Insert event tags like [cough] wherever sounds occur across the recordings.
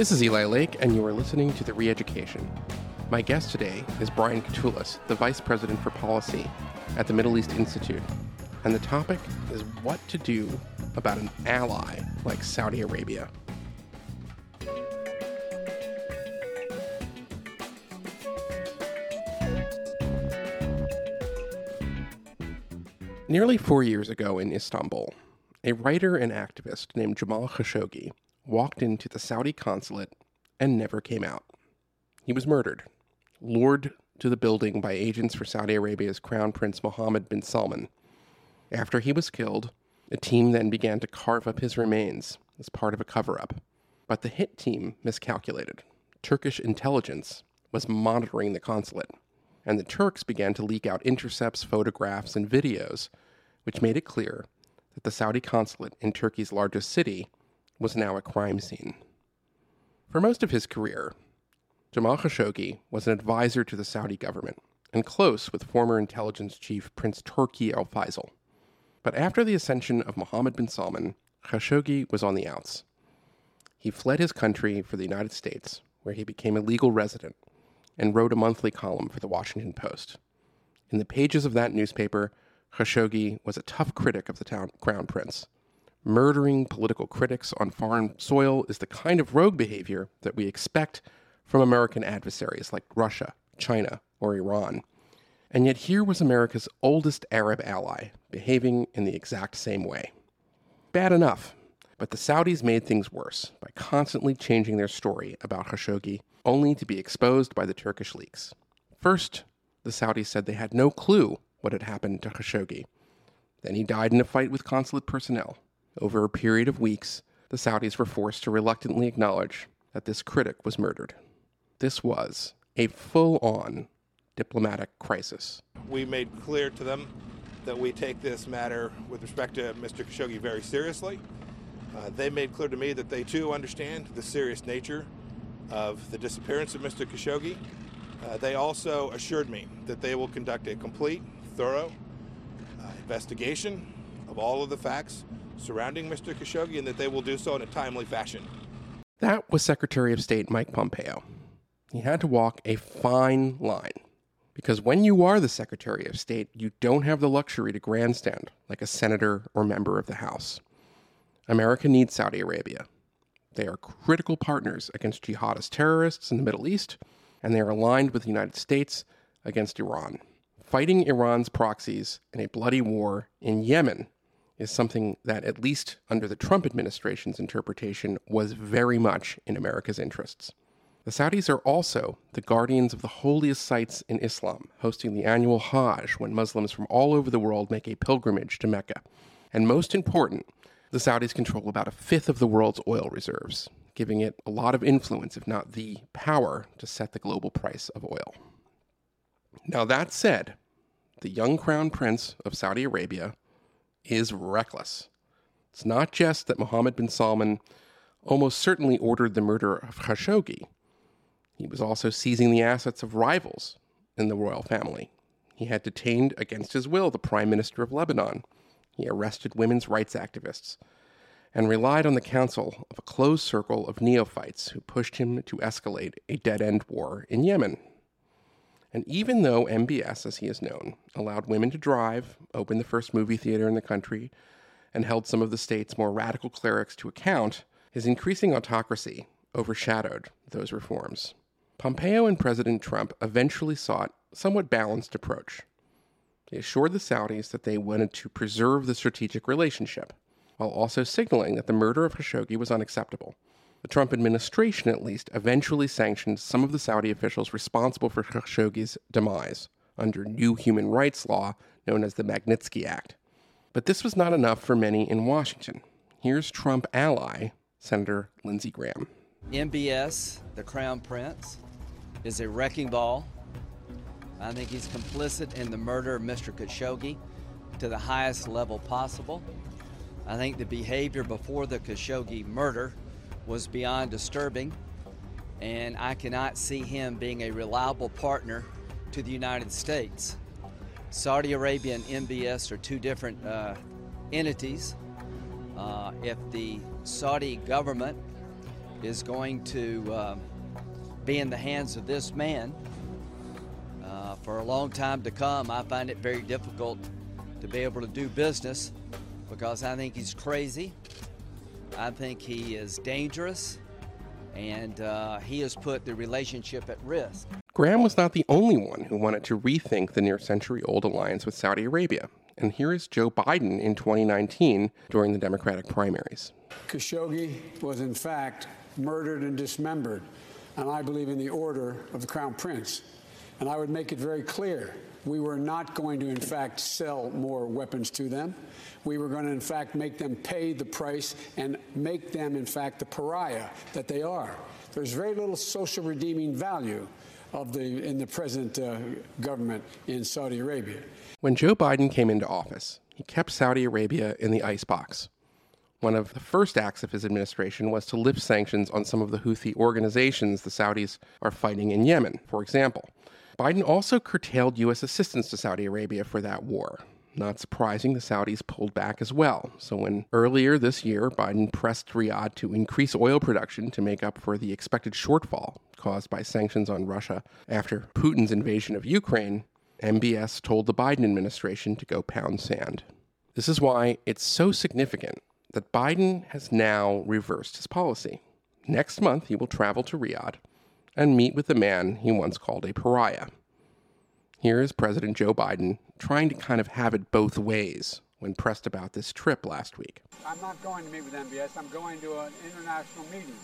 This is Eli Lake, and you are listening to The Reeducation. My guest today is Brian Katulis, the Vice President for Policy at the Middle East Institute. And the topic is what to do about an ally like Saudi Arabia. Nearly four years ago in Istanbul, a writer and activist named Jamal Khashoggi walked into the Saudi consulate and never came out. He was murdered, lured to the building by agents for Saudi Arabia's Crown Prince Mohammed bin Salman. After he was killed, a team then began to carve up his remains as part of a cover up. But the hit team miscalculated. Turkish intelligence was monitoring the consulate, and the Turks began to leak out intercepts, photographs, and videos, which made it clear that the Saudi consulate in Turkey's largest city was now a crime scene. For most of his career, Jamal Khashoggi was an advisor to the Saudi government and close with former intelligence chief Prince Turki al Faisal. But after the ascension of Mohammed bin Salman, Khashoggi was on the outs. He fled his country for the United States, where he became a legal resident and wrote a monthly column for the Washington Post. In the pages of that newspaper, Khashoggi was a tough critic of the town, crown prince Murdering political critics on foreign soil is the kind of rogue behavior that we expect from American adversaries like Russia, China, or Iran. And yet here was America's oldest Arab ally behaving in the exact same way. Bad enough, but the Saudis made things worse by constantly changing their story about Khashoggi, only to be exposed by the Turkish leaks. First, the Saudis said they had no clue what had happened to Khashoggi. Then he died in a fight with consulate personnel. Over a period of weeks, the Saudis were forced to reluctantly acknowledge that this critic was murdered. This was a full on diplomatic crisis. We made clear to them that we take this matter with respect to Mr. Khashoggi very seriously. Uh, they made clear to me that they too understand the serious nature of the disappearance of Mr. Khashoggi. Uh, they also assured me that they will conduct a complete, thorough uh, investigation of all of the facts surrounding Mr. Khashoggi and that they will do so in a timely fashion. That was Secretary of State Mike Pompeo. He had to walk a fine line because when you are the Secretary of State, you don't have the luxury to grandstand like a senator or member of the House. America needs Saudi Arabia. They are critical partners against jihadist terrorists in the Middle East, and they are aligned with the United States against Iran. Fighting Iran's proxies in a bloody war in Yemen is something that, at least under the Trump administration's interpretation, was very much in America's interests. The Saudis are also the guardians of the holiest sites in Islam, hosting the annual Hajj when Muslims from all over the world make a pilgrimage to Mecca. And most important, the Saudis control about a fifth of the world's oil reserves, giving it a lot of influence, if not the power, to set the global price of oil. Now, that said, the young crown prince of Saudi Arabia is reckless. It's not just that Mohammed bin Salman almost certainly ordered the murder of Khashoggi, he was also seizing the assets of rivals in the royal family. He had detained against his will the prime minister of Lebanon. He arrested women's rights activists and relied on the counsel of a closed circle of neophytes who pushed him to escalate a dead end war in Yemen. And even though MBS, as he is known, allowed women to drive, opened the first movie theater in the country, and held some of the state's more radical clerics to account, his increasing autocracy overshadowed those reforms. Pompeo and President Trump eventually sought a somewhat balanced approach. They assured the Saudis that they wanted to preserve the strategic relationship, while also signaling that the murder of Khashoggi was unacceptable the Trump administration, at least, eventually sanctioned some of the Saudi officials responsible for Khashoggi's demise under new human rights law known as the Magnitsky Act. But this was not enough for many in Washington. Here's Trump ally, Senator Lindsey Graham. MBS, the Crown Prince, is a wrecking ball. I think he's complicit in the murder of Mr. Khashoggi to the highest level possible. I think the behavior before the Khashoggi murder was beyond disturbing, and I cannot see him being a reliable partner to the United States. Saudi Arabia and MBS are two different uh, entities. Uh, if the Saudi government is going to um, be in the hands of this man uh, for a long time to come. I find it very difficult to be able to do business because I think he's crazy. I think he is dangerous and uh, he has put the relationship at risk. Graham was not the only one who wanted to rethink the near century old alliance with Saudi Arabia. And here is Joe Biden in 2019 during the Democratic primaries. Khashoggi was, in fact, murdered and dismembered, and I believe in the order of the Crown Prince. And I would make it very clear we were not going to, in fact, sell more weapons to them. We were going to, in fact, make them pay the price and make them, in fact, the pariah that they are. There's very little social redeeming value of the in the present uh, government in Saudi Arabia. When Joe Biden came into office, he kept Saudi Arabia in the icebox. One of the first acts of his administration was to lift sanctions on some of the Houthi organizations the Saudis are fighting in Yemen, for example. Biden also curtailed U.S. assistance to Saudi Arabia for that war. Not surprising, the Saudis pulled back as well. So, when earlier this year Biden pressed Riyadh to increase oil production to make up for the expected shortfall caused by sanctions on Russia after Putin's invasion of Ukraine, MBS told the Biden administration to go pound sand. This is why it's so significant that Biden has now reversed his policy. Next month, he will travel to Riyadh and meet with the man he once called a pariah. Here is President Joe Biden trying to kind of have it both ways when pressed about this trip last week. I'm not going to meet with MBS. I'm going to an international meeting,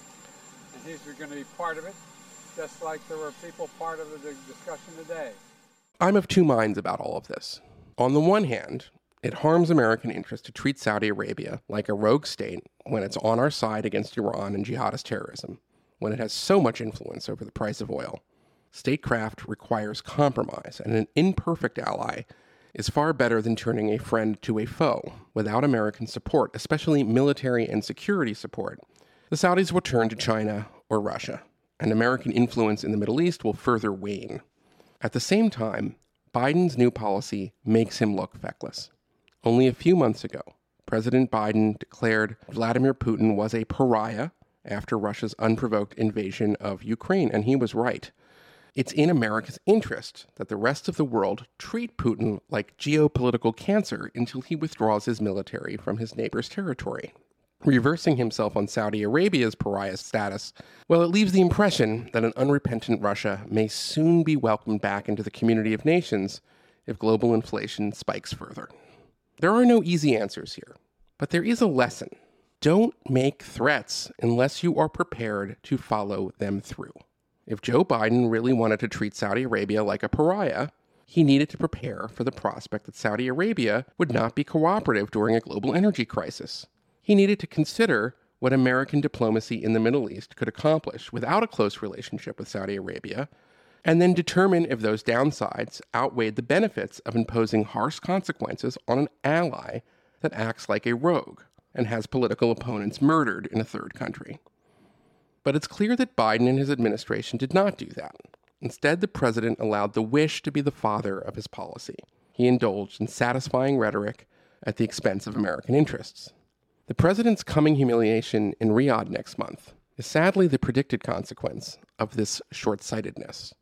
and he's going to be part of it, just like there were people part of the discussion today. I'm of two minds about all of this. On the one hand, it harms American interests to treat Saudi Arabia like a rogue state when it's on our side against Iran and jihadist terrorism when it has so much influence over the price of oil. Statecraft requires compromise, and an imperfect ally is far better than turning a friend to a foe. Without American support, especially military and security support, the Saudis will turn to China or Russia, and American influence in the Middle East will further wane. At the same time, Biden's new policy makes him look feckless. Only a few months ago, President Biden declared Vladimir Putin was a pariah after Russia's unprovoked invasion of Ukraine, and he was right. It's in America's interest that the rest of the world treat Putin like geopolitical cancer until he withdraws his military from his neighbor's territory. Reversing himself on Saudi Arabia's pariah status, well, it leaves the impression that an unrepentant Russia may soon be welcomed back into the community of nations if global inflation spikes further. There are no easy answers here, but there is a lesson don't make threats unless you are prepared to follow them through. If Joe Biden really wanted to treat Saudi Arabia like a pariah, he needed to prepare for the prospect that Saudi Arabia would not be cooperative during a global energy crisis. He needed to consider what American diplomacy in the Middle East could accomplish without a close relationship with Saudi Arabia, and then determine if those downsides outweighed the benefits of imposing harsh consequences on an ally that acts like a rogue and has political opponents murdered in a third country. But it's clear that Biden and his administration did not do that. Instead, the president allowed the wish to be the father of his policy. He indulged in satisfying rhetoric at the expense of American interests. The president's coming humiliation in Riyadh next month is sadly the predicted consequence of this short sightedness.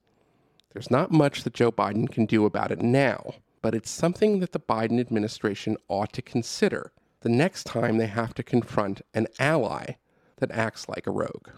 There's not much that Joe Biden can do about it now, but it's something that the Biden administration ought to consider the next time they have to confront an ally that acts like a rogue.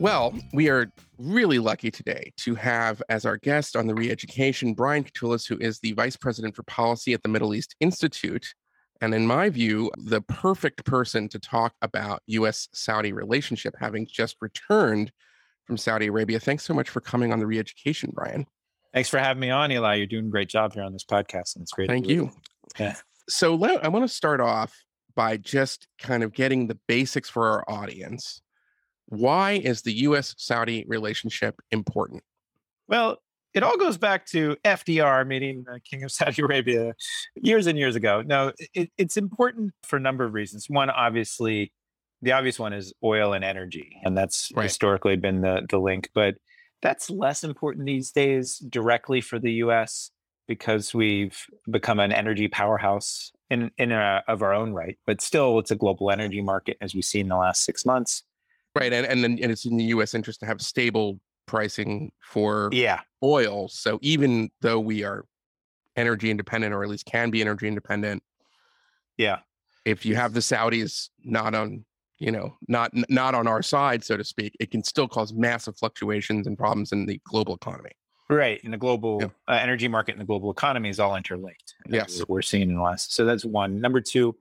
Well, we are really lucky today to have as our guest on the Reeducation Brian Katulis, who is the Vice President for Policy at the Middle East Institute. And in my view, the perfect person to talk about US Saudi relationship, having just returned from Saudi Arabia. Thanks so much for coming on the Reeducation, Brian. Thanks for having me on, Eli. You're doing a great job here on this podcast, and it's great. Thank you. Yeah. So let, I want to start off by just kind of getting the basics for our audience. Why is the U.S. Saudi relationship important? Well, it all goes back to FDR meeting the King of [laughs] Saudi Arabia years and years ago. No, it, it's important for a number of reasons. One, obviously, the obvious one is oil and energy, and that's right. historically been the the link. But that's less important these days directly for the US because we've become an energy powerhouse in in a, of our own right. But still, it's a global energy market, as we see in the last six months. Right, and and then and it's in the U.S. interest to have stable pricing for Yeah, oil. So even though we are energy independent, or at least can be energy independent, yeah, if you have the Saudis not on, you know, not not on our side, so to speak, it can still cause massive fluctuations and problems in the global economy. right. In the global Yeah. uh, energy market and the global economy is all interlinked. Yes. we're- seeing in the last. So that's one. Number two,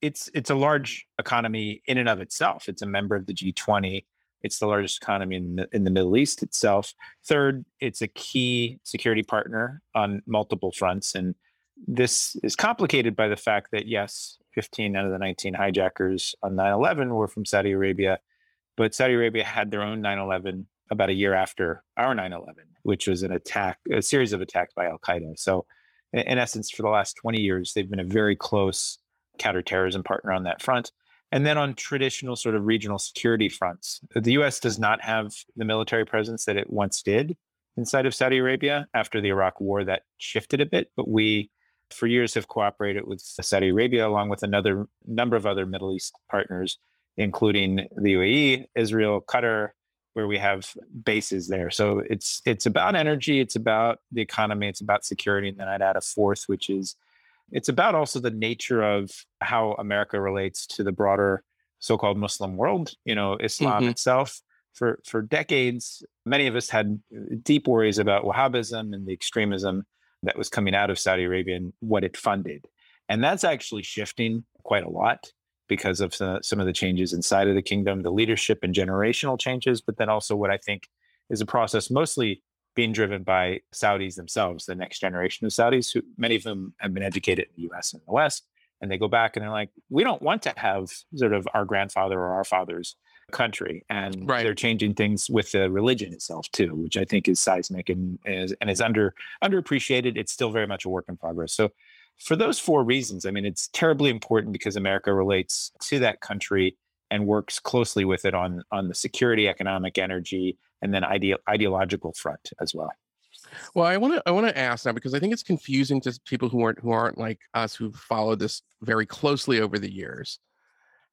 it's it's a large economy in and of itself. It's a member of the G20. It's the largest economy in the, in the Middle East itself. Third, it's a key security partner on multiple fronts. And this is complicated by the fact that, yes, 15 out of the 19 hijackers on 9 11 were from Saudi Arabia, but Saudi Arabia had their own 9 11 about a year after our 9 11, which was an attack, a series of attacks by Al Qaeda. So, in essence, for the last 20 years, they've been a very close counterterrorism partner on that front. And then on traditional sort of regional security fronts, the US does not have the military presence that it once did inside of Saudi Arabia. After the Iraq war, that shifted a bit, but we for years have cooperated with Saudi Arabia along with another number of other Middle East partners, including the UAE, Israel, Qatar, where we have bases there. So it's it's about energy, it's about the economy, it's about security, and then I'd add a fourth, which is it's about also the nature of how America relates to the broader so-called Muslim world. You know, Islam Mhm. itself. For for decades, many of us had deep worries about Wahhabism and the extremism that was coming out of Saudi Arabia and what it funded. And that's actually shifting quite a lot because of some, some of the changes inside of the kingdom, the leadership and generational changes, but then also what I think is a process mostly being driven by Saudis themselves, the next generation of Saudis, who many of them have been educated in the US and the West. And they go back and they're like, we don't want to have sort of our grandfather or our father's country. And Right. they're changing things with the religion itself too, which I think is seismic and is and is under underappreciated. It's still very much a work in progress. So for those four reasons, I mean, it's terribly important because America relates to that country and works closely with it on on the security, economic, energy, and then ide- ideological front as well. Well, I want to I want to ask now because I think it's confusing to people who aren't who aren't like us who've followed this very closely over the years.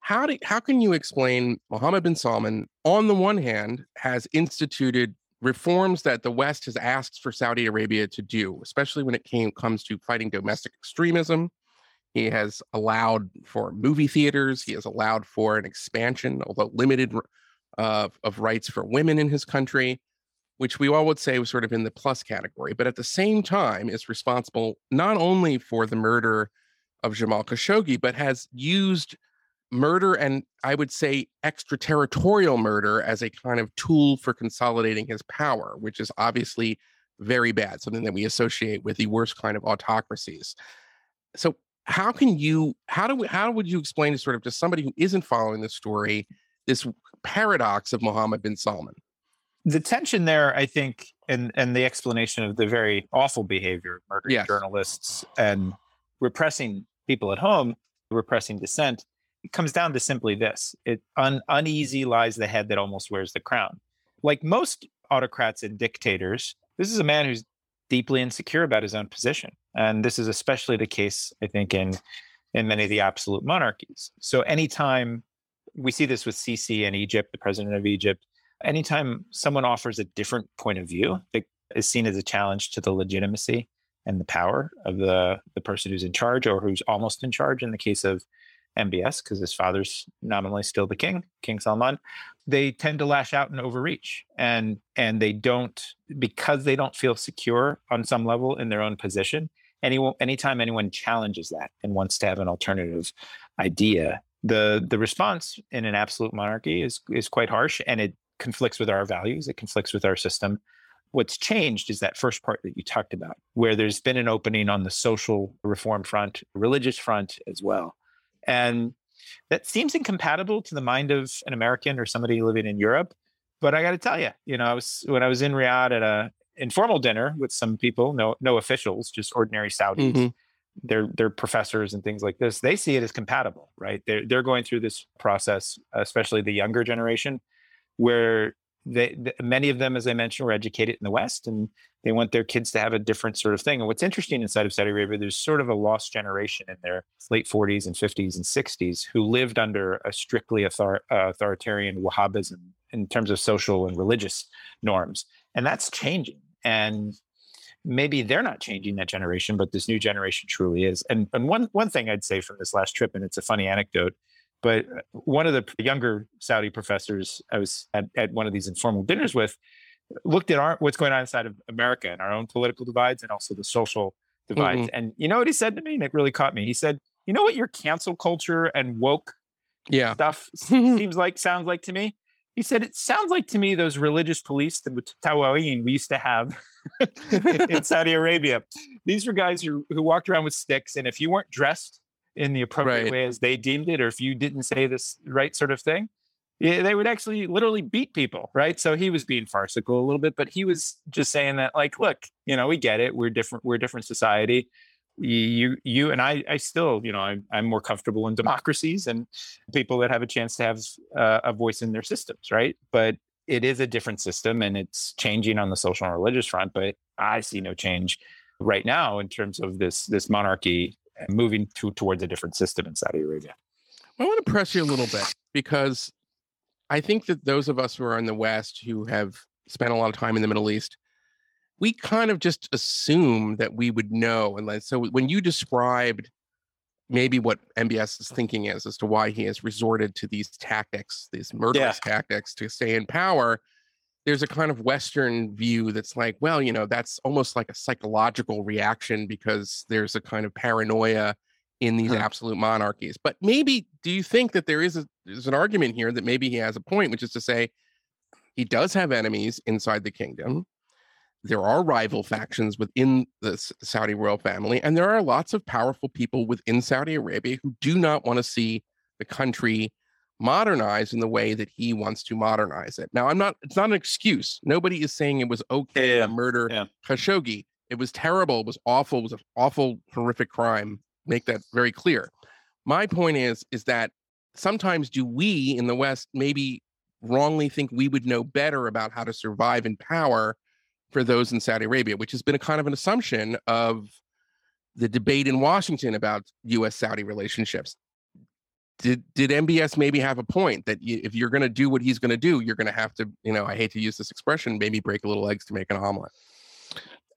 How do how can you explain Mohammed bin Salman on the one hand has instituted reforms that the West has asked for Saudi Arabia to do, especially when it came comes to fighting domestic extremism. He has allowed for movie theaters. He has allowed for an expansion, although limited, uh, of rights for women in his country which we all would say was sort of in the plus category, but at the same time is responsible not only for the murder of Jamal Khashoggi, but has used murder and I would say extraterritorial murder as a kind of tool for consolidating his power, which is obviously very bad, something that we associate with the worst kind of autocracies. So how can you how do we, how would you explain to sort of to somebody who isn't following the story this paradox of Mohammed bin Salman? the tension there, I think, and and the explanation of the very awful behavior of murdering Yes. journalists and repressing people at home, repressing dissent, comes down to simply this: it un, uneasy lies the head that almost wears the crown. Like most autocrats and dictators, this is a man who's deeply insecure about his own position, and this is especially the case, I think, in in many of the absolute monarchies. So anytime we see this with Sisi in Egypt, the president of Egypt anytime someone offers a different point of view that is seen as a challenge to the legitimacy and the power of the the person who's in charge or who's almost in charge in the case of MBS because his father's nominally still the king King Salman they tend to lash out and overreach and and they don't because they don't feel secure on some level in their own position anyone anytime anyone challenges that and wants to have an alternative idea the the response in an absolute monarchy is is quite harsh and it conflicts with our values it conflicts with our system. What's changed is that first part that you talked about where there's been an opening on the social reform front religious front as well and that seems incompatible to the mind of an american or somebody living in europe but i got to tell you you know i was when i was in riyadh at a informal dinner with some people no no officials just ordinary saudis Mhm. they're they're professors and things like this they see it as compatible right they're, they're going through this process especially the younger generation where they, many of them, as I mentioned, were educated in the West, and they want their kids to have a different sort of thing. And what's interesting inside of Saudi Arabia, there's sort of a lost generation in their late 40s and 50s and 60s who lived under a strictly author- uh, authoritarian Wahhabism in terms of social and religious norms, and that's changing. And maybe they're not changing that generation, but this new generation truly is. And and one one thing I'd say from this last trip, and it's a funny anecdote but uh, one of the younger Saudi professors I was at, at one of these informal dinners with looked at our, what's going on inside of America and our own political divides and also the social divides. Mm-hmm. And you know what he said to me? And it really caught me. He said, You know what your cancel culture and woke yeah. stuff [laughs] seems like, sounds like to me? He said, It sounds like to me those religious police, the we used to have [laughs] in, in [laughs] Saudi Arabia. These were guys who, who walked around with sticks. And if you weren't dressed in the appropriate right. way as they deemed it, or if you didn't say this right sort of thing, yeah, they would actually literally beat people, right? So he was being farcical a little bit, but he was just saying that, like, look, you know, we get it. We're different. We're a different society. You, you, and I, I still, you know, I'm, I'm more comfortable in democracies and people that have a chance to have uh, a voice in their systems, right? But it is a different system, and it's changing on the social and religious front. But I see no change right now in terms of this this monarchy moving to, towards a different system in Saudi Arabia. I want to press you a little bit because I think that those of us who are in the West who have spent a lot of time in the Middle East, we kind of just assume that we would know. And so when you described maybe what MBS is thinking is as to why he has resorted to these tactics, these murderous yeah. tactics to stay in power, there's a kind of Western view that's like, well, you know, that's almost like a psychological reaction because there's a kind of paranoia in these huh. absolute monarchies. But maybe do you think that there is a there's an argument here that maybe he has a point, which is to say he does have enemies inside the kingdom. There are rival factions within the Saudi royal family, and there are lots of powerful people within Saudi Arabia who do not want to see the country modernize in the way that he wants to modernize it. Now, I'm not, it's not an excuse. Nobody is saying it was okay yeah, to murder yeah. Khashoggi. It was terrible. It was awful. It was an awful, horrific crime. Make that very clear. My point is, is that sometimes do we in the West maybe wrongly think we would know better about how to survive in power for those in Saudi Arabia, which has been a kind of an assumption of the debate in Washington about US Saudi relationships did did MBS maybe have a point that you, if you're going to do what he's going to do, you're going to have to, you know, I hate to use this expression, maybe break a little eggs to make an omelet.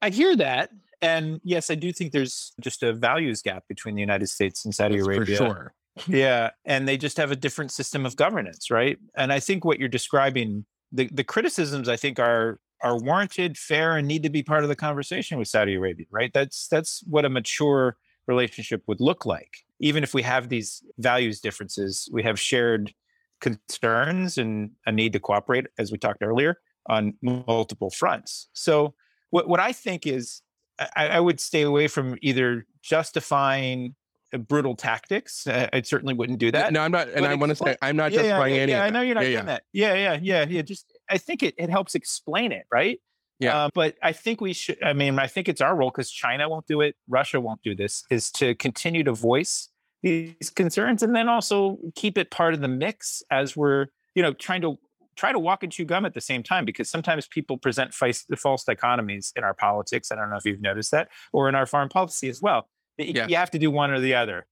I hear that, and yes, I do think there's just a values gap between the United States and Saudi That's Arabia. For sure. [laughs] Yeah, and they just have a different system of governance, right? And I think what you're describing, the the criticisms, I think are are warranted, fair, and need to be part of the conversation with Saudi Arabia, right? That's that's what a mature relationship would look like even if we have these values differences, we have shared concerns and a need to cooperate, as we talked earlier, on multiple fronts. So, what, what I think is, I, I would stay away from either justifying uh, brutal tactics. Uh, I certainly wouldn't do that. No, I'm not, and but I want to say I'm not yeah, justifying yeah, any. Yeah, I know you're not yeah, doing that. Yeah, yeah, yeah, yeah. Just I think it it helps explain it, right? Yeah. Uh, but I think we should, I mean, I think it's our role because China won't do it, Russia won't do this, is to continue to voice these concerns and then also keep it part of the mix as we're, you know, trying to try to walk and chew gum at the same time because sometimes people present false, false dichotomies in our politics. I don't know if you've noticed that, or in our foreign policy as well. Yeah. You have to do one or the other.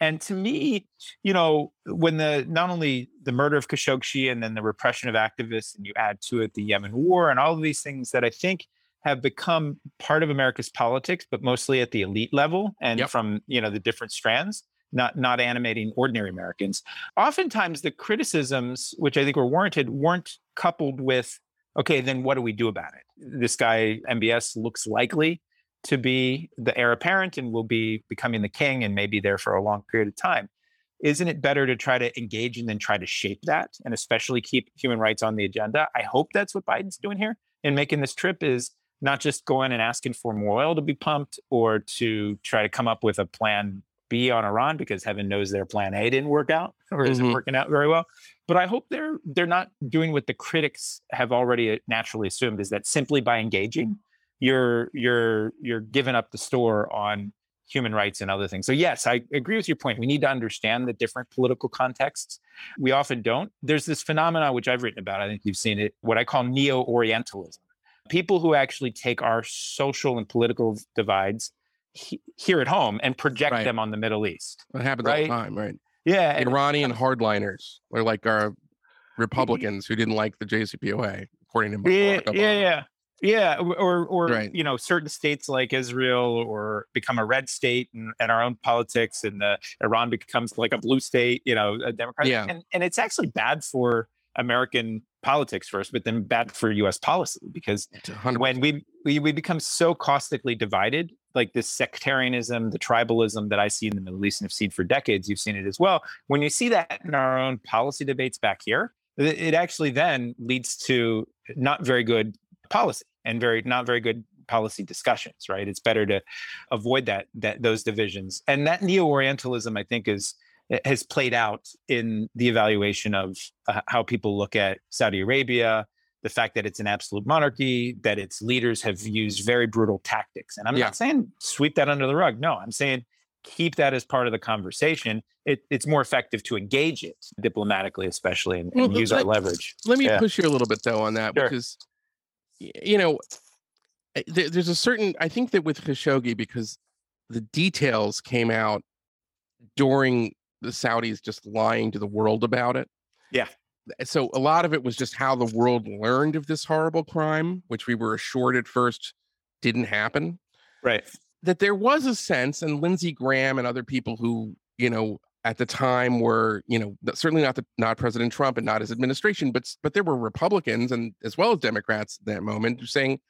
And to me, you know, when the not only the murder of Khashoggi and then the repression of activists, and you add to it the Yemen war and all of these things that I think have become part of America's politics, but mostly at the elite level and yep. from you know the different strands, not not animating ordinary Americans. Oftentimes, the criticisms, which I think were warranted, weren't coupled with, okay, then what do we do about it? This guy MBS looks likely to be the heir apparent and will be becoming the king and maybe there for a long period of time. Isn't it better to try to engage and then try to shape that and especially keep human rights on the agenda? I hope that's what Biden's doing here in making this trip is not just going and asking for more oil to be pumped or to try to come up with a plan B on Iran because heaven knows their plan A didn't work out or isn't mm-hmm. working out very well. But I hope they're they're not doing what the critics have already uh, naturally assumed is that simply by engaging you're you're you're giving up the store on human rights and other things. So, yes, I agree with your point. We need to understand the different political contexts. We often don't. There's this phenomenon, which I've written about, I think you've seen it, what I call neo Orientalism. People who actually take our social and political divides he, here at home and project right. them on the Middle East. It happens right? all the time, right? Yeah. Iranian hardliners are like our Republicans who didn't like the JCPOA, according to yeah, yeah, yeah. Yeah, or or right. you know, certain states like Israel or become a red state and, and our own politics, and uh, Iran becomes like a blue state, you know, a Democrat. Yeah. And and it's actually bad for American politics first, but then bad for U.S. policy because 100%. when we, we we become so caustically divided, like this sectarianism, the tribalism that I see in the Middle East and have seen for decades, you've seen it as well. When you see that in our own policy debates back here, it actually then leads to not very good policy and very not very good policy discussions right it's better to avoid that that those divisions and that neo-orientalism i think is has played out in the evaluation of uh, how people look at saudi arabia the fact that it's an absolute monarchy that its leaders have used very brutal tactics and i'm yeah. not saying sweep that under the rug no i'm saying keep that as part of the conversation it, it's more effective to engage it diplomatically especially and, and well, use let, our leverage let me yeah. push you a little bit though on that sure. because you know, eh, there's a certain, I think that with Khashoggi, because the details came out during the Saudis just lying to the world about it. Yeah. Eh, so a lot of it was just how the world learned of this horrible crime, which we were assured at first didn't happen. Right. That there was a sense, and Lindsey Graham and other people who, you know, at the time were, you know, certainly not the not President Trump and not his administration, but but there were Republicans and as well as Democrats at that moment saying,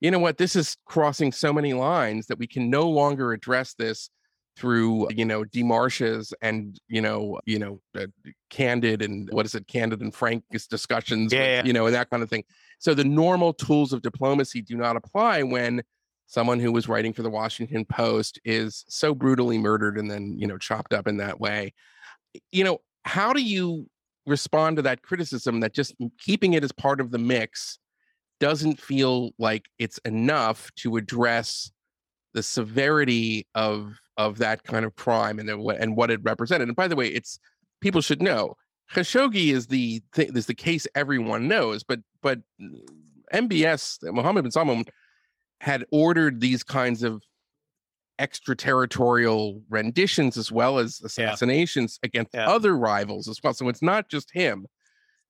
you know what, this is crossing so many lines that we can no longer address this through you know demarches and you know you know uh, candid and what is it candid and frank discussions yeah, with, yeah. you know and that kind of thing so the normal tools of diplomacy do not apply when someone who was writing for the Washington Post is so brutally murdered and then, you know, chopped up in that way. You know, how do you respond to that criticism that just keeping it as part of the mix doesn't feel like it's enough to address the severity of of that kind of crime and and what it represented. And by the way, it's people should know Khashoggi is the th- is the case everyone knows, but but mm, MBS Mohammed bin Salman had ordered these kinds of extraterritorial renditions as well as assassinations yeah. against yeah. other rivals as well. So it's not just him.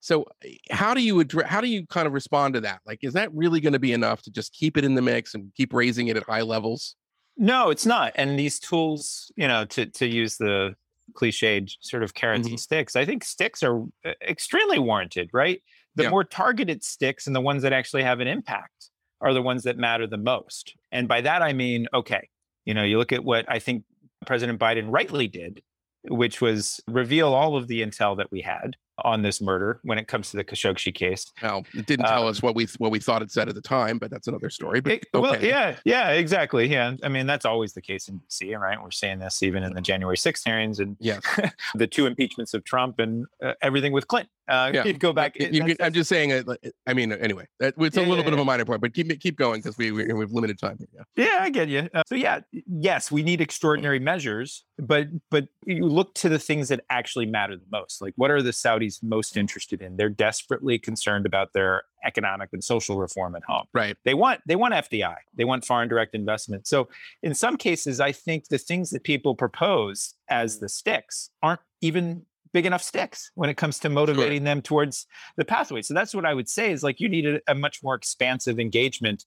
So eh, how do you address how do you kind of respond to that? Like is that really going to be enough to just keep it in the mix and keep raising it at high levels? No, it's not. And these tools, you know, to to use the cliched sort of carrots mm-hmm. and sticks, I think sticks are eh, extremely warranted, right? The yeah. more targeted sticks and the ones that actually have an impact are the ones that matter the most. And by that, I mean, okay, you know, you look at what I think President Biden rightly did, which was reveal all of the intel that we had on this murder when it comes to the Khashoggi case. Well, it didn't tell um, us what we what we thought it said at the time, but that's another story. But it, okay. well, yeah, yeah, exactly. Yeah, I mean that's always the case in DC, right? We're seeing this even in the January 6th hearings and yeah, [laughs] the two impeachments of Trump and uh, everything with Clinton. Uh, yeah. go back. I'm just saying. Uh, I mean, anyway, it's a little bit of a minor point, but keep keep going because we, we have limited time. Here, yeah. yeah, I get you. Uh, so yeah, yes, we need extraordinary measures, but but you look to the things that actually matter the most. Like, what are the Saudis most interested in? They're desperately concerned about their economic and social reform at home. Right. They want they want FDI. They want foreign direct investment. So in some cases, I think the things that people propose as the sticks aren't even big enough sticks when it comes to motivating sure. them towards the pathway. So that's what I would say is like you need a, a much more expansive engagement.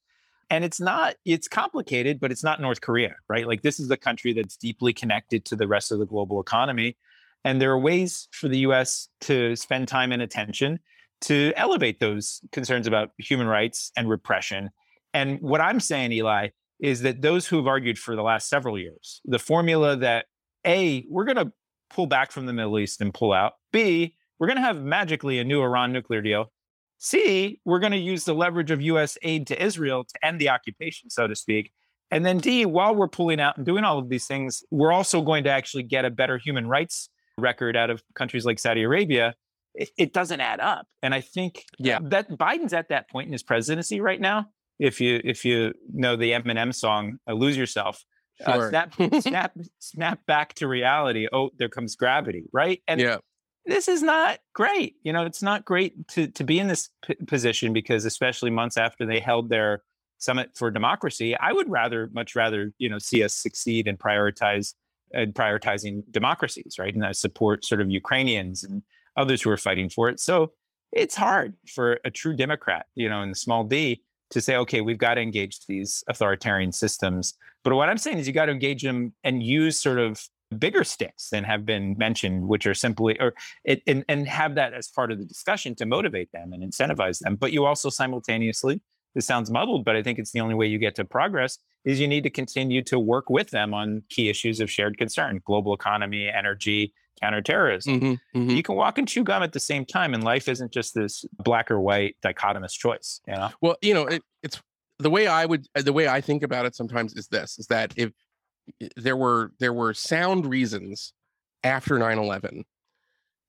And it's not, it's complicated, but it's not North Korea, right? Like this is a country that's deeply connected to the rest of the global economy. And there are ways for the US to spend time and attention to elevate those concerns about human rights and repression. And what I'm saying, Eli, is that those who have argued for the last several years, the formula that A, we're going to pull back from the Middle East and pull out. B, we're going to have magically a new Iran nuclear deal. C, we're going to use the leverage of US aid to Israel to end the occupation, so to speak. And then D, while we're pulling out and doing all of these things, we're also going to actually get a better human rights record out of countries like Saudi Arabia. It, it doesn't add up. And I think yeah. that Biden's at that point in his presidency right now. If you if you know the Eminem song uh, "Lose Yourself," uh, snap, [laughs] snap, snap back to reality. Oh, there comes gravity, right? And yeah. this is not great. You know, it's not great to to be in this p- position because, especially months after they held their summit for democracy, I would rather, much rather, you know, see us succeed and prioritize and prioritizing democracies, right? And I support sort of Ukrainians and others who are fighting for it. So it's hard for a true Democrat, you know, in the small D to say, okay, we've got to engage these authoritarian systems. But what I'm saying is you got to engage them and use sort of bigger sticks than have been mentioned, which are simply, or it, and, and have that as part of the discussion to motivate them and incentivize them. But you also simultaneously, this sounds muddled, but I think it's the only way you get to progress is you need to continue to work with them on key issues of shared concern, global economy, energy, counterterrorism. Mhm, mhm. You can walk and chew gum at the same time, and life isn't just this black or white dichotomous choice. You know? Well, you know, it, it's the way I would, uh, the way I think about it sometimes is this: is that if there were there were sound reasons after 9/11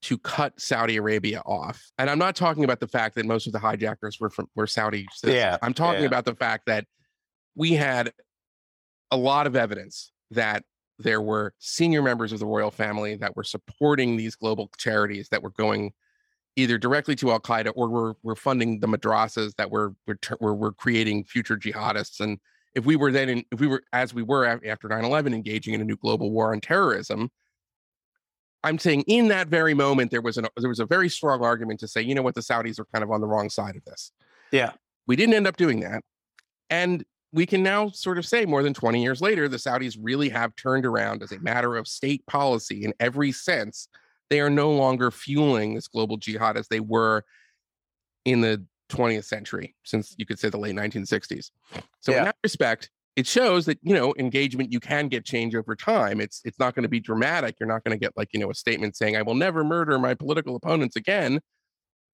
to cut Saudi Arabia off, and I'm not talking about the fact that most of the hijackers were from were Saudi. Citizens. Yeah, I'm talking yeah. about the fact that we had a lot of evidence that there were senior members of the royal family that were supporting these global charities that were going either directly to Al Qaeda or we're we're funding the madrasas that were were, were creating future jihadists. And if we were then, in, if we were as we were after 9/11, engaging in a new global war on terrorism, I'm saying in that very moment there was an there was a very strong argument to say, you know what, the Saudis are kind of on the wrong side of this. Yeah. We didn't end up doing that, and we can now sort of say more than 20 years later, the Saudis really have turned around as a matter of state policy in every sense. They are no longer fueling this global jihad as they were in the 20th century, since you could say the late 1960s. So Yeah. in that respect, it shows that you know engagement you can get change over time. It's it's not going to be dramatic. You're not going to get like you know a statement saying I will never murder my political opponents again.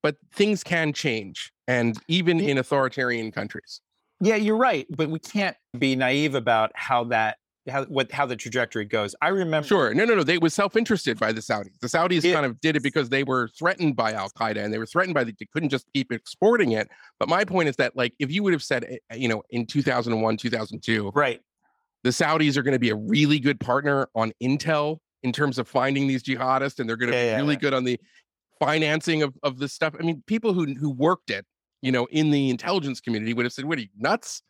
But things can change, and even in authoritarian countries. Yeah, you're right, but we can't be naive about how that how what how the trajectory goes. I remember Sure. No, no, no. They was self-interested by the Saudis. The Saudis Yeah. kind of did it because they were threatened by Al Qaeda and they were threatened by the they couldn't just keep exporting it. But my point is that like if you would have said eh, you know in 2001, 2002, right. the Saudis are going to be a really good partner on intel in terms of finding these jihadists and they're going to Yeah, be yeah, really yeah. good on the financing of of this stuff. I mean, people who who worked it, you know, in the intelligence community would have said, "What are you nuts?"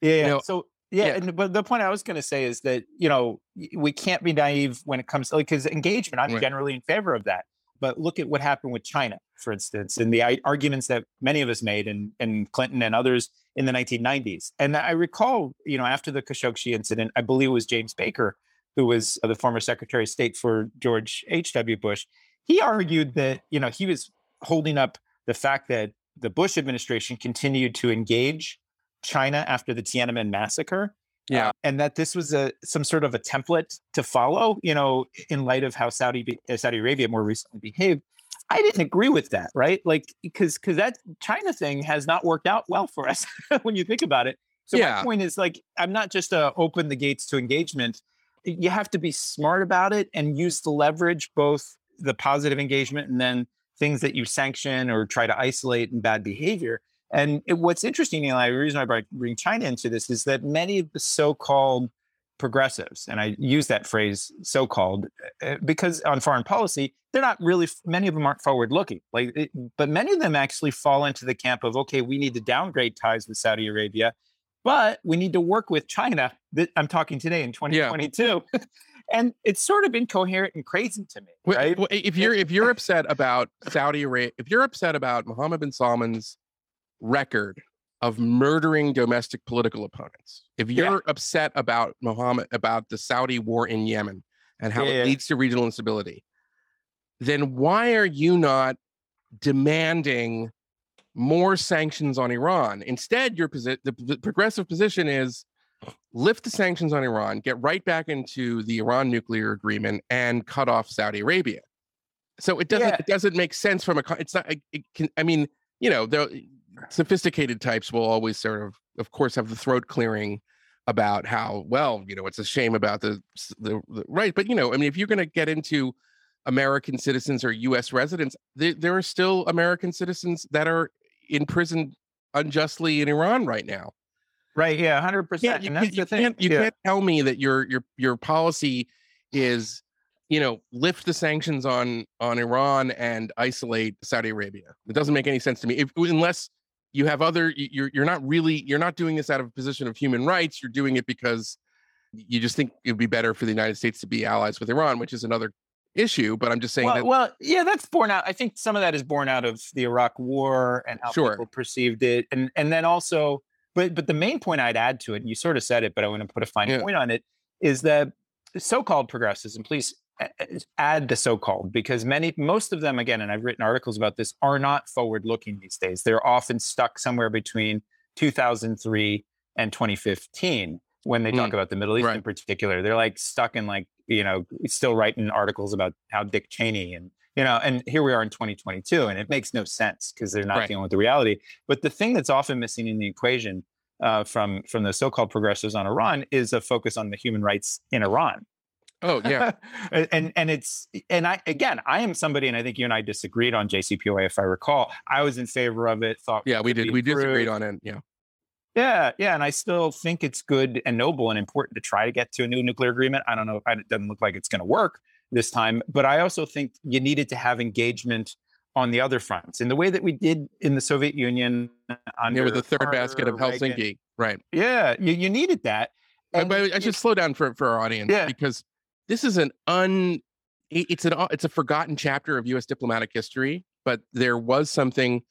Yeah. yeah. know, so yeah, yeah. And, but the point I was going to say is that you know we can't be naive when it comes because engagement. I'm Right. generally in favor of that. But look at what happened with China, for instance, and the arguments that many of us made, and and Clinton and others in the 1990s. And I recall, you know, after the Khashoggi incident, I believe it was James Baker, who was uh, the former Secretary of State for George H.W. Bush. He argued that you know he was holding up the fact that the Bush administration continued to engage China after the Tiananmen massacre. Yeah. uh, and that this was a some sort of a template to follow, you know, in light of how Saudi be- uh, Saudi Arabia more recently behaved. I didn't agree with that, right? Like because because that China thing has not worked out well for us [laughs] when you think about it. So Yeah. my point is like I'm not just uh, open the gates to engagement. You have to be smart about it and use the leverage, both the positive engagement and then things that you sanction or try to isolate and bad behavior. And it, what's interesting, Eli, the reason I bring- China into this is that many of the so-called progressives, and I use that phrase "so-called" uh, because on foreign policy, they're not really. Many of them aren't forward-looking. Like, it, but many of them actually fall into the camp of, okay, we need to downgrade ties with Saudi Arabia, but we need to work with China. That I'm talking today in 2022. [laughs] And it's sort of incoherent and crazy to me, right? well, if you're if you're upset about Saudi Arabia, if you're upset about Mohammed bin Salman's record of murdering domestic political opponents, if you're upset about Mohammed about the Saudi war in Yemen and how Yeah, it leads to regional instability, then why are you not demanding more sanctions on Iran? Instead, your position, the, the progressive position is lift the sanctions on Iran, get right back into the Iran nuclear agreement, and cut off Saudi Arabia. So it doesn't Yeah. it doesn't make sense from a it's not it, can I mean you know the sophisticated types will always sort of of course have the throat clearing about how well you know it's a shame about the the, the right but you know I mean if you're going to get into American citizens or U.S. residents there, there are still American citizens that are in prison unjustly in Iran right now Right. Yeah. Hundred percent. you And that's can't, you thing. can't, you yeah. can't tell me that your your your policy is, you know, lift the sanctions on on Iran and isolate Saudi Arabia. It doesn't make any sense to me. If, unless you have other, you- you're you're not really you're not doing this out of a position of human rights. You're doing it because you just think it would be better for the United States to be allies with Iran, which is another issue. But I'm just saying well, that well, yeah, that's born out. I think some of that is born out of the Iraq War and how Sure. people perceived it, and and then also, but but the main point I'd add to it, and you sort of said it, but I want to put a fine Yeah. point on it, is that so-called progressives, and please add the so-called because many, most of them, again, and I've written articles about this, are not forward-looking these days. They're often stuck somewhere between 2003 and 2015 when they talk about the Middle East in particular. They're like stuck in like you know still writing articles about how Dick Cheney and you know and here we are in 2022 and it makes no sense because they're not Right. dealing with the reality. But the thing that's often missing in the equation uh, from from the so-called progressives on Iran is a focus on the human rights in Iran. Oh yeah, [laughs] and and- it's and I again I am somebody and I think you and I disagreed on JCPOA if I recall. I was in favor of it. Thought yeah, we did we disagreed improved. on it. Yeah, Yeah, yeah, and I still think it's good and noble and important to try to get to a new nuclear agreement. I don't know, it doesn't look like it's going to work this time, but I also think you needed to have engagement on the other fronts in the way that we did in the Soviet Union under yeah, with the third basket of Carter, Reagan. Helsinki, right? Yeah, you, you needed that. And but I should slow down for for our audience Yeah. because this is an un it's an it's a forgotten chapter of U.S. diplomatic history. But there was something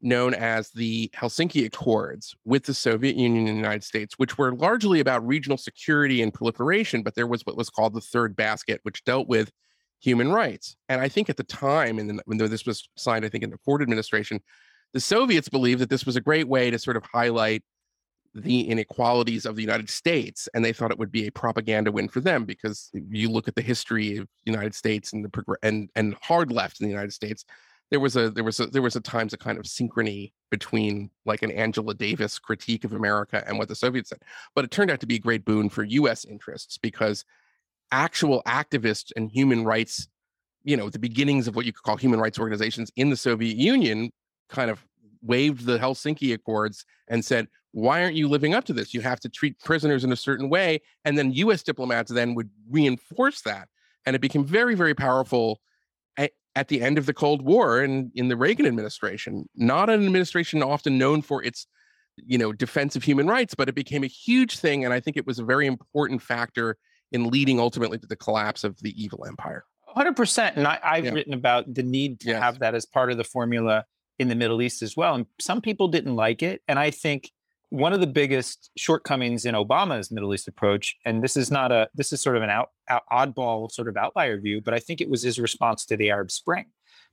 known as the Helsinki Accords with the Soviet Union and the United States, which were largely about regional security and proliferation. But there was what was called the third basket, which dealt with human rights. And I think at the time, and when this was signed, I think in the Ford administration, the Soviets believed that this was a great way to sort of highlight the inequalities of the United States, and they thought it would be a propaganda win for them because you look at the history of the United States and the progr- and and hard left in the United States. There was a there was a there was a times a kind of synchrony between like an Angela Davis critique of America and what the Soviets said, but it turned out to be a great boon for U.S. interests because actual activists and human rights, you know, the beginnings of what you could call human rights organizations in the Soviet Union, kind of waved the Helsinki Accords and said, why aren't you living up to this? You have to treat prisoners in a certain way. And then US diplomats then would reinforce that. And it became very, very powerful at, at the end of the Cold War and in the Reagan administration. Not an administration often known for its, you know, defense of human rights, but it became a huge thing. And I think it was a very important factor in leading ultimately to the collapse of the evil empire. Hundred percent, and I, I've Yeah. written about the need to Yes. have that as part of the formula in the Middle East as well. And some people didn't like it, and I think one of the biggest shortcomings in Obama's Middle East approach, and this is not a this is sort of an out, out oddball sort of outlier view, but I think it was his response to the Arab Spring,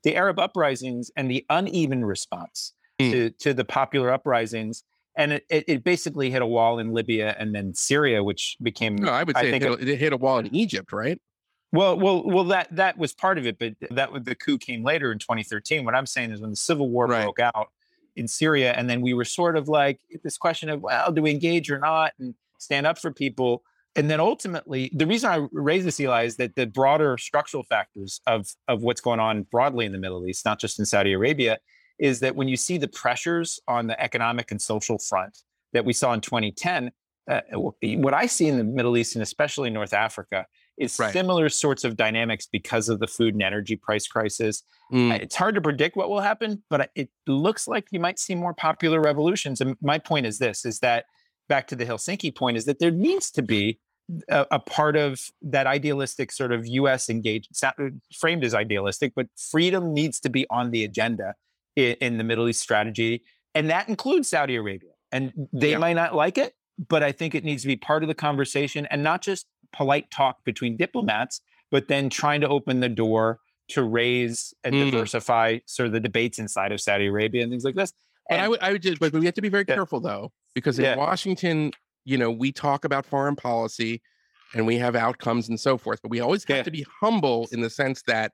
the Arab uprisings, and the uneven response Mm. to to the popular uprisings. And it, it, it basically hit a wall in Libya and then Syria, which became No, I would I say it, think hit, it hit a wall in Egypt, right? well, well, well. That that was part of it, but that the coup came later in 2013. What I'm saying is when the civil war Right. broke out in Syria, and then we were sort of like this question of, well, do we engage or not, and stand up for people, and then ultimately, the reason I raise this, Eli, is that the broader structural factors of of what's going on broadly in the Middle East, not just in Saudi Arabia, is that when you see the pressures on the economic and social front that we saw in 2010, uh, what I see in the Middle East and especially North Africa is Right. similar sorts of dynamics because of the food and energy price crisis. Mm. Uh, It's hard to predict what will happen, but it looks like you might see more popular revolutions. And my point is this: is that back to the Helsinki point, is that there needs to be a, a part of that idealistic sort of U.S. engagement, framed as idealistic, but freedom needs to be on the agenda in, in the Middle East strategy, and that includes Saudi Arabia. And they Yeah. might not like it, but I think it needs to be part of the conversation and not just polite talk between diplomats, but then trying to open the door to raise and Mm. diversify sort of the debates inside of Saudi Arabia and things like this. But I And- would, I would just, but we have to be very Yeah. careful though, because in Yeah. Washington, you know, we talk about foreign policy and we have outcomes and so forth, but we always have Yeah. to be humble in the sense that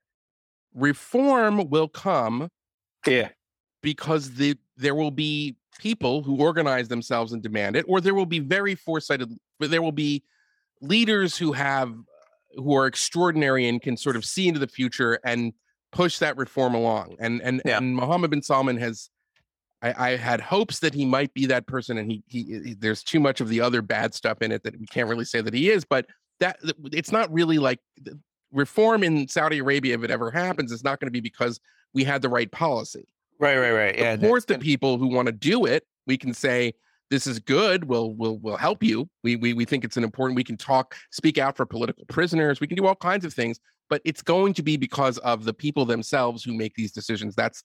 reform will come yeah, because the there will be people who organize themselves and demand it, or there will be very foresighted, but there will be leaders who have who are extraordinary and can sort of see into the future and push that reform along. And and Yeah. and Mohammed bin Salman has, I, I, had hopes that he might be that person, and he, he, he there's too much of the other bad stuff in it that we can't really say that he is. But that it's not really like reform in Saudi Arabia if it ever happens. It's not going to be because we had the right policy. Right, right, right. Yeah, support the people who want to do it. We can say this is good. We'll we'll we'll help you. We we we think it's an important. We can talk, speak out for political prisoners. We can do all kinds of things, but it's going to be because of the people themselves who make these decisions. That's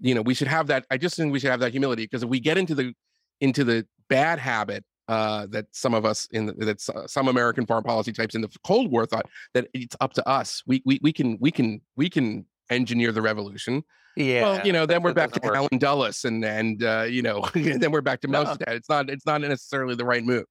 you know we should have that. I just think we should have that humility because if we get into the into the bad habit uh, that some of us in the, that some American foreign policy types in the Cold War thought that it's up to us. We we we can we can we can engineer the revolution. Yeah. Well, you know, then we're back to work. Allen Dulles and and uh, you know, [laughs] then we're back to no. Mossadegh. It's not it's not necessarily the right move.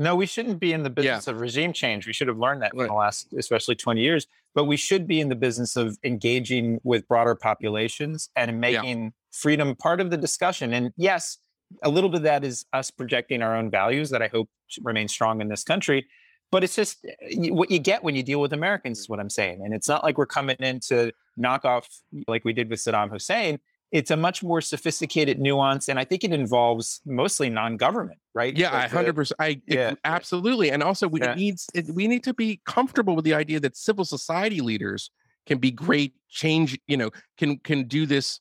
No, we shouldn't be in the business yeah. of regime change. We should have learned that right. in the last, especially 20 years. But we should be in the business of engaging with broader populations and making yeah. freedom part of the discussion. And yes, a little bit of that is us projecting our own values that I hope remain strong in this country. But it's just eh, what you get when you deal with Americans, is what I'm saying. And it's not like we're coming in to knock off like we did with Saddam Hussein. It's a much more sophisticated nuance, and I think it involves mostly non-government, right? Yeah, hundred percent. I yeah. absolutely, and also we yeah. needs we need to be comfortable with the idea that civil society leaders can be great change. You know, can can do this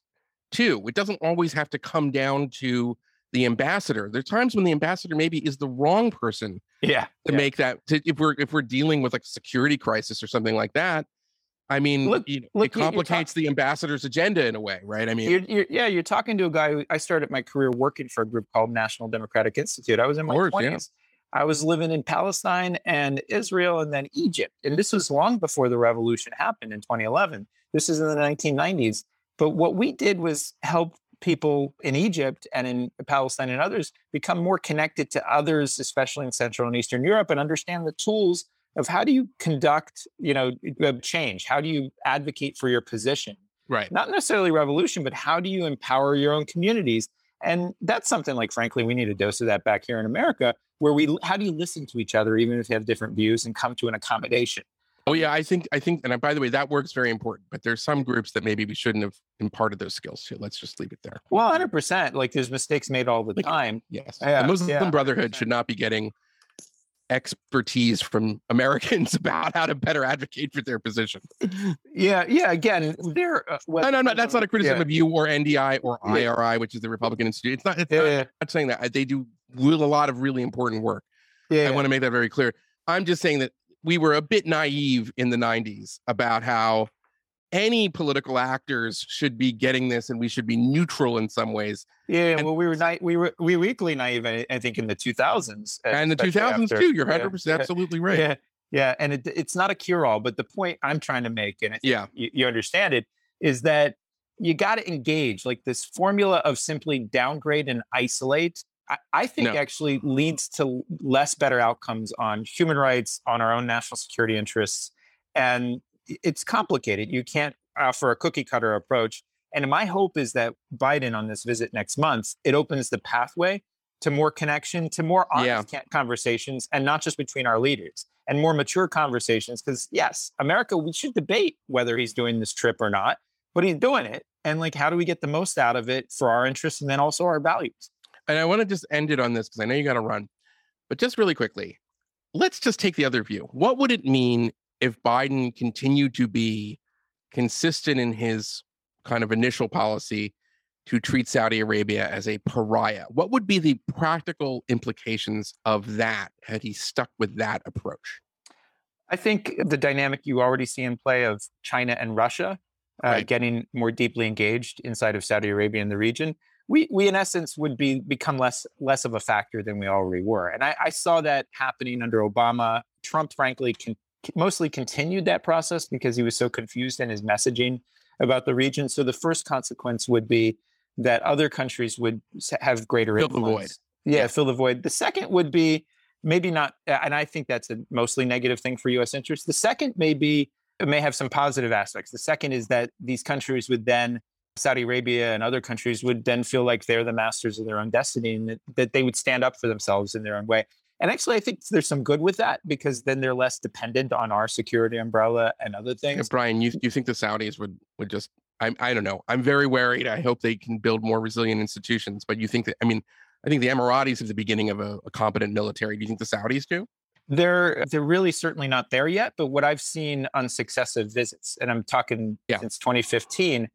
too. It doesn't always have to come down to the ambassador. there are times when the ambassador maybe is the wrong person. Yeah. To yeah. make that to, if we're if we're dealing with like a security crisis or something like that. I mean, look, you know, look, it complicates talk- the ambassador's agenda in a way, right? I mean, you're, you're, yeah, you're talking to a guy. Who, I started my career working for a group called National Democratic Institute. I was in my course, 20s. Yeah. I was living in Palestine and Israel and then Egypt. And this was long before the revolution happened in 2011. This is in the 1990s. But what we did was help people in Egypt and in Palestine and others become more connected to others, especially in Central and Eastern Europe, and understand the tools of how do you conduct, you know, uh, change? How do you advocate for your position? Right. Not necessarily revolution, but how do you empower your own communities? And that's something like, frankly, we need a dose of that back here in America, where we, how do you listen to each other, even if you have different views, and come to an accommodation? Oh yeah, I think I think, and uh, by the way, that work's very important. But there's some groups that maybe we shouldn't have imparted those skills to. Let's just leave it there. Well, hundred percent. Like there's mistakes made all the like, time. Yes, yeah, the Muslim yeah, Brotherhood 100%. should not be getting expertise from Americans [laughs] about how to better advocate for their position. Yeah, yeah. Again, they're uh, no, no, no. That's not a criticism yeah. of you or NDI or IRI, which is the Republican Institute. It's not. It's yeah, not, yeah. I'm not saying that they do a lot of really important work. Yeah, I want to make that very clear. I'm just saying that we were a bit naive in the 90s about how any political actors should be getting this and we should be neutral in some ways. Yeah, and, well, we were we were we were equally naive, I, think, in the 2000s. Uh, and the 2000s after. too. You're 100% yeah, absolutely right. Yeah, yeah, and it, it's not a cure-all, but the point I'm trying to make, and yeah, you, you understand it, is that you got to engage. Like this formula of simply downgrade and isolate I, I think no. actually leads to less better outcomes on human rights, on our own national security interests. And it's complicated. You can't offer a cookie cutter approach. And my hope is that Biden on this visit next month, it opens the pathway to more connection, to more honest yeah. conversations, and not just between our leaders and more mature conversations. Because yes, America, we should debate whether he's doing this trip or not, but he's doing it. And like, how do we get the most out of it for our interests and then also our values? and I want to just end it on this because I know you got to run, but just really quickly, let's just take the other view. What would it mean if Biden continued to be consistent in his kind of initial policy to treat Saudi Arabia as a pariah? What would be the practical implications of that had he stuck with that approach? I think the dynamic you already see in play of China and Russia uh, right. getting more deeply engaged inside of Saudi Arabia in the region we we in essence would be become less less of a factor than we already were. And I, I saw that happening under Obama. Trump, frankly, can, mostly continued that process because he was so confused in his messaging about the region. So the first consequence would be that other countries would have greater fill influence. the void. Yeah, yeah, fill the void. The second would be maybe not, and I think that's a mostly negative thing for U.S. interests. The second may be it may have some positive aspects. The second is that these countries would then Saudi Arabia and other countries would then feel like they're the masters of their own destiny and that, that they would stand up for themselves in their own way. And actually, I think there's some good with that because then they're less dependent on our security umbrella and other things. Brian, you you think the Saudis would would just I, I don't know. I'm very worried. I hope they can build more resilient institutions. But you think that, I mean, I think the Emiratis is the beginning of a, a competent military. Do you think the Saudis do? They're they're really certainly not there yet. But what I've seen on successive visits, and I'm talking yeah. since 2015,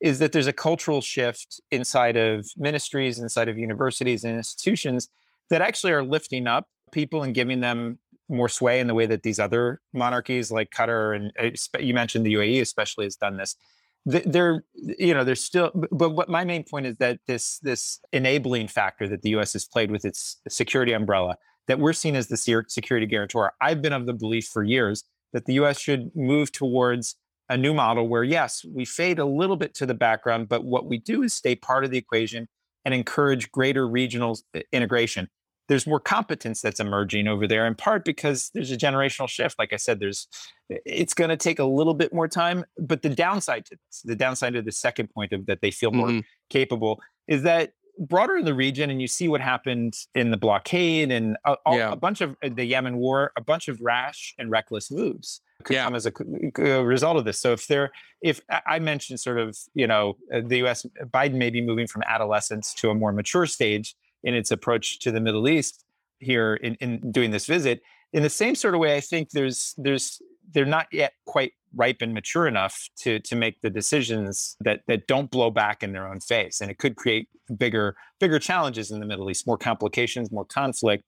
is that there's a cultural shift inside of ministries, inside of universities and institutions that actually are lifting up people and giving them more sway in the way that these other monarchies like Qatar and uh, you mentioned the UAE especially has done this. They're, you know, there's still, but what my main point is that this this enabling factor that the U.S. has played with its security umbrella, that we're seen as the security guarantor. I've been of the belief for years that the U.S. should move towards a new model where, yes, we fade a little bit to the background, but what we do is stay part of the equation and encourage greater regional uh, integration there's more competence that's emerging over there in part because there's a generational shift like i said there's it's going to take a little bit more time but the downside to this the downside of the second point of that they feel more mm-hmm. capable is that broader in the region and you see what happened in the blockade and a, yeah. a, bunch of uh, the yemen war a bunch of rash and reckless moves could yeah. come as a, a, result of this so if there if i mentioned sort of you know uh, the us biden may be moving from adolescence to a more mature stage in its approach to the Middle East here in, in doing this visit. In the same sort of way, I think there's there's they're not yet quite ripe and mature enough to to make the decisions that that don't blow back in their own face, and it could create bigger bigger challenges in the Middle East, more complications, more conflict.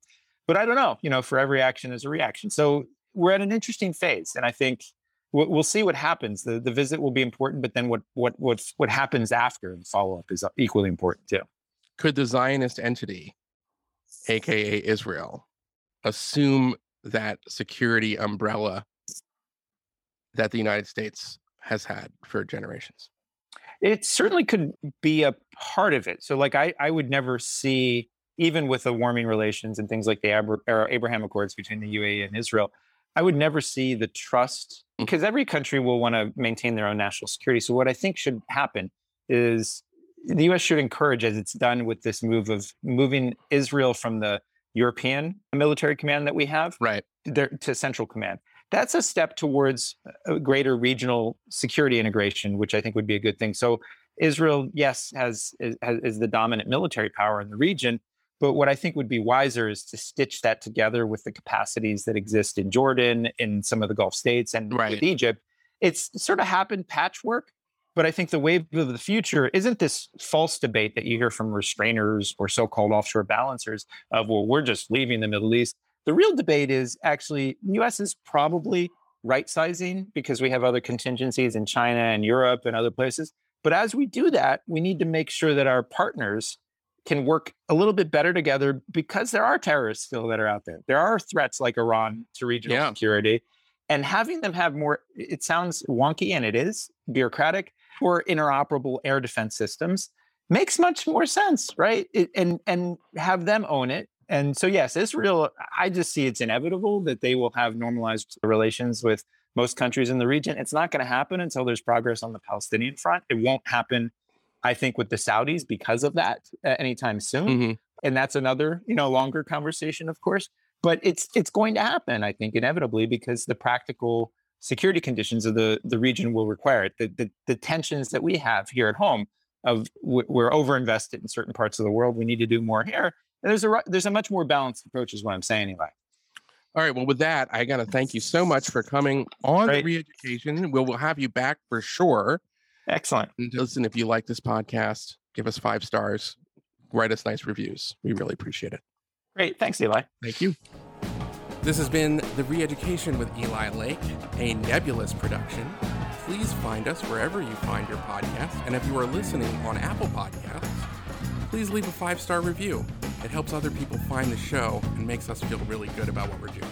But I don't know. You know, for every action is a reaction. So we're at an interesting phase, and I think we'll see what happens. The the visit will be important, but then what what what what happens after and follow up is equally important too could the Zionist entity, aka Israel, assume that security umbrella that the United States has had for generations? It certainly could be a part of it. So, like, I, I would never see, even with the warming relations and things like the er, Abraham Accords between the UAE and Israel, I would never see the trust mm. because every country will want to maintain their own national security. So, what I think should happen is the U.S. should encourage, as it's done with this move of moving Israel from the European military command that we have right. there, to Central Command. That's a step towards a greater regional security integration, which I think would be a good thing. So Israel, yes, has is, is the dominant military power in the region, but what I think would be wiser is to stitch that together with the capacities that exist in Jordan, in some of the Gulf states, and right. with Egypt. It's sort of happened patchwork, but I think the wave of the future isn't this false debate that you hear from restrainers or so called offshore balancers of, well, we're just leaving the Middle East. The real debate is actually the US is probably right sizing because we have other contingencies in China and Europe and other places. But as we do that, we need to make sure that our partners can work a little bit better together because there are terrorists still that are out there. There are threats like Iran to regional yeah. security. And having them have more, it sounds wonky and it is bureaucratic, for interoperable air defense systems makes much more sense, right? It, and and have them own it. And so yes, Israel, I just see it's inevitable that they will have normalized relations with most countries in the region. It's not going to happen until there's progress on the Palestinian front. It won't happen, I think, with the Saudis because of that uh, anytime soon. Mm-hmm. And that's another, you know, longer conversation, of course. But it's it's going to happen, I think, inevitably because the practical security conditions of the, the region will require it. The, the, the tensions that we have here at home of we're overinvested in certain parts of the world. We need to do more here. And there's a there's a much more balanced approach, is what I'm saying, Eli. All right. Well, with that, I got to thank you so much for coming on Great. the Reeducation. We'll, we'll have you back for sure. Excellent. And listen, if you like this podcast, give us five stars, write us nice reviews. We really appreciate it. Great. Thanks, Eli. Thank you. This has been The Reeducation with Eli Lake, a nebulous production. Please find us wherever you find your podcasts. And if you are listening on Apple Podcasts, please leave a five star review. It helps other people find the show and makes us feel really good about what we're doing.